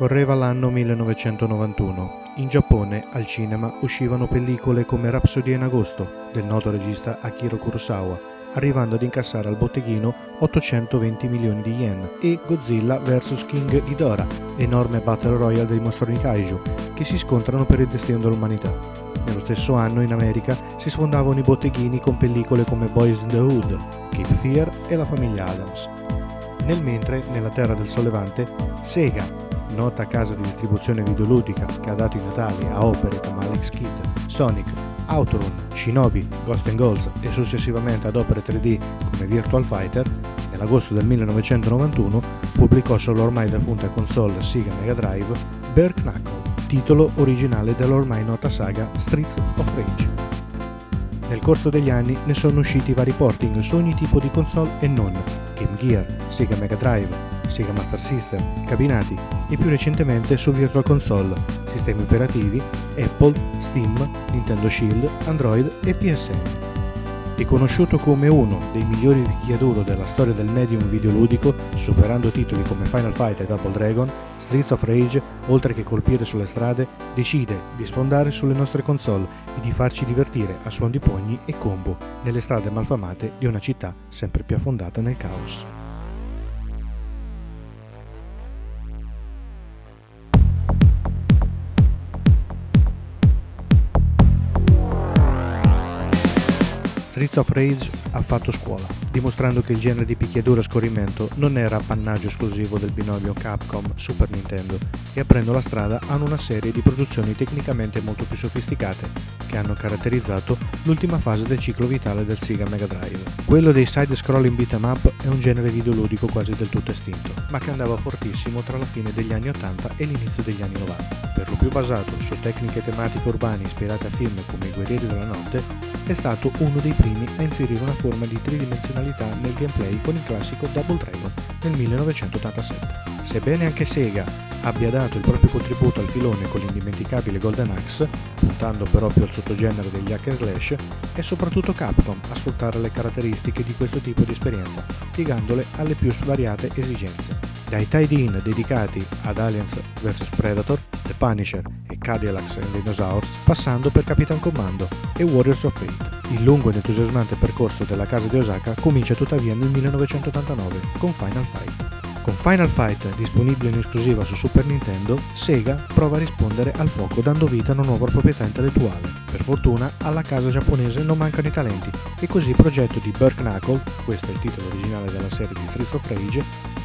Correva l'anno 1991. In Giappone, al cinema, uscivano pellicole come Rhapsody in agosto, del noto regista Akira Kurosawa, arrivando ad incassare al botteghino 820 milioni di yen, e Godzilla vs King Ghidorah, enorme battle royale dei mostroni kaiju, che si scontrano per il destino dell'umanità. Nello stesso anno in America si sfondavano i botteghini con pellicole come Boys in the Hood, Cape Fear e La famiglia Adams. Nel mentre, nella terra del sollevante, Sega, nota casa di distribuzione videoludica che ha dato i natali a opere come Alex Kidd, Sonic, Outrun, Shinobi, Ghost and Goals e successivamente ad opere 3D come Virtual Fighter, nell'agosto del 1991 pubblicò sull'ormai defunta console Sega Mega Drive Bear Knuckle, titolo originale dell'ormai nota saga Streets of Rage. Nel corso degli anni ne sono usciti vari porting su ogni tipo di console e non, Game Gear, Sega Mega Drive, Sega Master System, cabinati e più recentemente su Virtual Console, sistemi operativi Apple, Steam, Nintendo Shield, Android e PSN. Riconosciuto come uno dei migliori picchiaduro della storia del medium videoludico, superando titoli come Final Fight e Double Dragon, Streets of Rage, oltre che colpire sulle strade, decide di sfondare sulle nostre console e di farci divertire a suon di pugni e combo nelle strade malfamate di una città sempre più affondata nel caos. Streets of Rage ha fatto scuola, dimostrando che il genere di picchiaduro a scorrimento non era appannaggio esclusivo del binomio Capcom-Super Nintendo e aprendo la strada a una serie di produzioni tecnicamente molto più sofisticate che hanno caratterizzato l'ultima fase del ciclo vitale del Sega Mega Drive. Quello dei side-scrolling beat'em up è un genere videoludico quasi del tutto estinto, ma che andava fortissimo tra la fine degli anni 80 e l'inizio degli anni 90. Per lo più basato su tecniche tematiche urbane ispirate a film come I Guerrieri della Notte, è stato uno dei primi a inserire una forma di tridimensionalità nel gameplay con il classico Double Dragon nel 1987. Sebbene anche Sega abbia dato il proprio contributo al filone con l'indimenticabile Golden Axe, puntando però più al sottogenere degli hack and slash, è soprattutto Capcom a sfruttare le caratteristiche di questo tipo di esperienza, piegandole alle più svariate esigenze. Dai tie-in dedicati ad Aliens vs Predator, The Punisher e Cadillacs and Dinosaurs, passando per Capitan Commando e Warriors of Fate. Il lungo ed entusiasmante percorso della casa di Osaka comincia tuttavia nel 1989 con Final Fight. Con Final Fight, disponibile in esclusiva su Super Nintendo, Sega prova a rispondere al fuoco dando vita a una nuova proprietà intellettuale. Per fortuna, alla casa giapponese non mancano i talenti e così il progetto di Burk Knuckle, questo è il titolo originale della serie di Streets of Rage,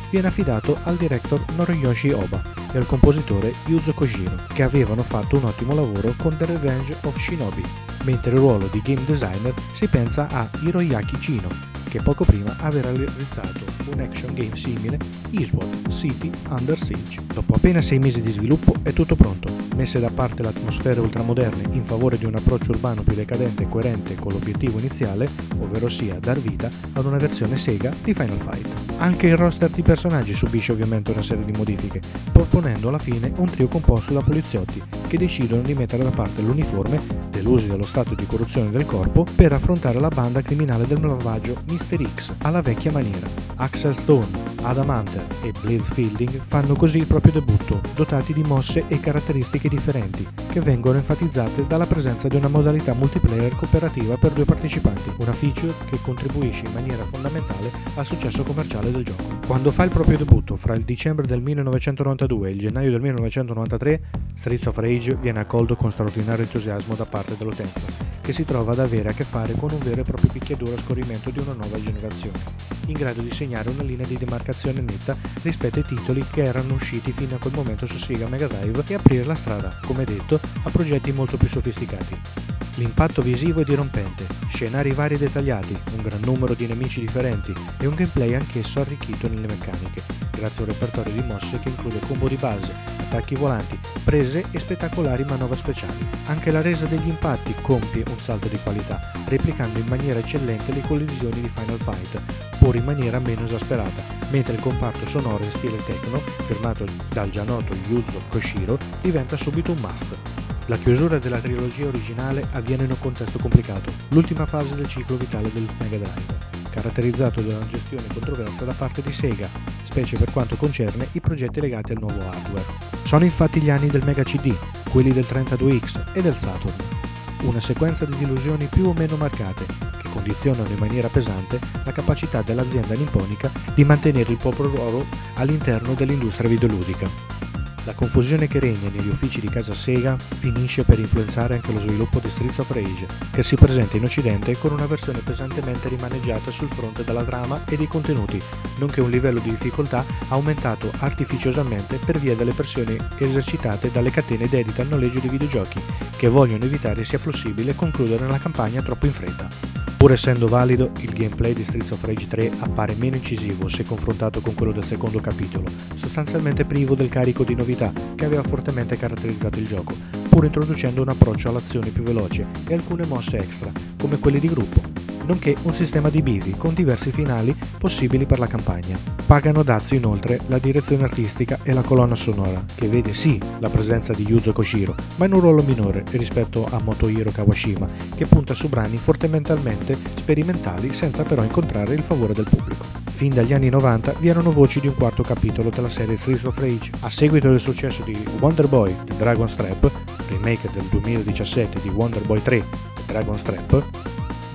viene affidato al director Noriyoshi Oba e al compositore Yuzo Kojiro, che avevano fatto un ottimo lavoro con The Revenge of Shinobi, mentre il ruolo di game designer si pensa a Hiroyaki Chino, che poco prima aveva realizzato un action game simile, Eastward City Under Siege. Dopo appena sei mesi di sviluppo è tutto pronto, messe da parte le atmosfere ultramoderne in favore di un approccio urbano più decadente e coerente con l'obiettivo iniziale, ovvero sia dar vita ad una versione Sega di Final Fight. Anche il roster di personaggi subisce ovviamente una serie di modifiche, proponendo alla fine un trio composto da poliziotti che decidono di mettere da parte l'uniforme, delusi dallo stato di corruzione del corpo, per affrontare la banda criminale del malvagio Mr. X alla vecchia maniera. Axel Stone, Adam Hunter e Blaze Fielding fanno così il proprio debutto, dotati di mosse e caratteristiche differenti, che vengono enfatizzate dalla presenza di una modalità multiplayer cooperativa per due partecipanti, una feature che contribuisce in maniera fondamentale al successo commerciale del gioco. Quando fa il proprio debutto fra il dicembre del 1992 e il gennaio del 1993, Streets of Rage viene accolto con straordinario entusiasmo da parte dell'utenza, che si trova ad avere a che fare con un vero e proprio picchiaduro a scorrimento di una nuova generazione, in grado di segnare una linea di demarcazione netta rispetto ai titoli che erano usciti fino a quel momento su Sega Mega Drive e aprire la strada, come detto, a progetti molto più sofisticati. L'impatto visivo è dirompente, scenari vari e dettagliati, un gran numero di nemici differenti e un gameplay anch'esso arricchito nelle meccaniche, grazie a un repertorio di mosse che include combo di base, attacchi volanti, prese e spettacolari manovre speciali. Anche la resa degli impatti compie un salto di qualità, replicando in maniera eccellente le collisioni di Final Fight, pur in maniera meno esasperata, mentre il comparto sonoro in stile techno, firmato dal già noto Yuzo Koshiro, diventa subito un must. La chiusura della trilogia originale avviene in un contesto complicato, l'ultima fase del ciclo vitale del Mega Drive. caratterizzato da una gestione controversa da parte di Sega, specie per quanto concerne i progetti legati al nuovo hardware. Sono infatti gli anni del Mega CD, quelli del 32X e del Saturn. Una sequenza di delusioni più o meno marcate, che condizionano in maniera pesante la capacità dell'azienda nipponica di mantenere il proprio ruolo all'interno dell'industria videoludica. La confusione che regna negli uffici di casa Sega finisce per influenzare anche lo sviluppo di Streets of Rage, che si presenta in occidente con una versione pesantemente rimaneggiata sul fronte della trama e dei contenuti, nonché un livello di difficoltà aumentato artificiosamente per via delle pressioni esercitate dalle catene dedite al noleggio di videogiochi, che vogliono evitare sia possibile concludere la campagna troppo in fretta. Pur essendo valido, il gameplay di Streets of Rage 3 appare meno incisivo se confrontato con quello del secondo capitolo, sostanzialmente privo del carico di novità che aveva fortemente caratterizzato il gioco, pur introducendo un approccio all'azione più veloce e alcune mosse extra, come quelle di gruppo nonché un sistema di bivi con diversi finali possibili per la campagna. Pagano dazio inoltre la direzione artistica e la colonna sonora, che vede sì la presenza di Yuzo Koshiro, ma in un ruolo minore rispetto a Motohiro Kawashima, che punta su brani fortemente sperimentali senza però incontrare il favore del pubblico. Fin dagli anni 90 vi erano voci di un quarto capitolo della serie Streets of Rage. A seguito del successo di Wonder Boy The Dragon's Trap, remake del 2017 di Wonder Boy 3 The Dragon's Trap,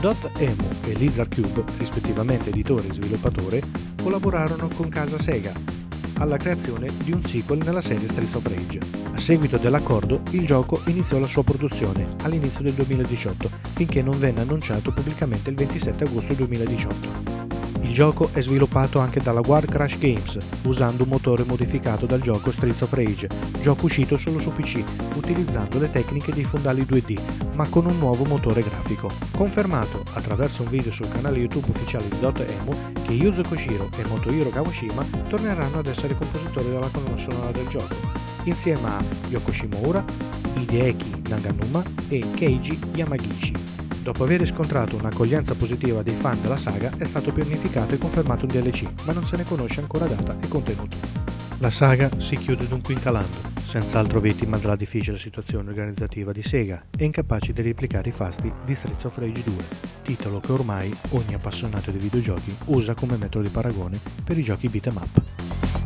Emo e Lizard Cube, rispettivamente editore e sviluppatore, collaborarono con casa Sega alla creazione di un sequel nella serie Streets of Rage. A seguito dell'accordo, il gioco iniziò la sua produzione all'inizio del 2018, finché non venne annunciato pubblicamente il 27 agosto 2018. Il gioco è sviluppato anche dalla War Crash Games, usando un motore modificato dal gioco Streets of Rage, gioco uscito solo su PC, utilizzando le tecniche dei fondali 2D, ma con un nuovo motore grafico. Confermato attraverso un video sul canale YouTube ufficiale di Dota Emu che Yuzo Koshiro e Motohiro Kawashima torneranno ad essere compositori della colonna sonora del gioco, insieme a Yoko Shimura, Hideki Naganuma e Keiji Yamagishi. Dopo aver riscontrato un'accoglienza positiva dei fan della saga, è stato pianificato e confermato un DLC, ma non se ne conosce ancora data e contenuto. La saga si chiude dunque incalando, senz'altro vittima della difficile situazione organizzativa di Sega e incapaci di replicare i fasti di Streets of Rage 2, titolo che ormai ogni appassionato di videogiochi usa come metodo di paragone per i giochi beat'em up.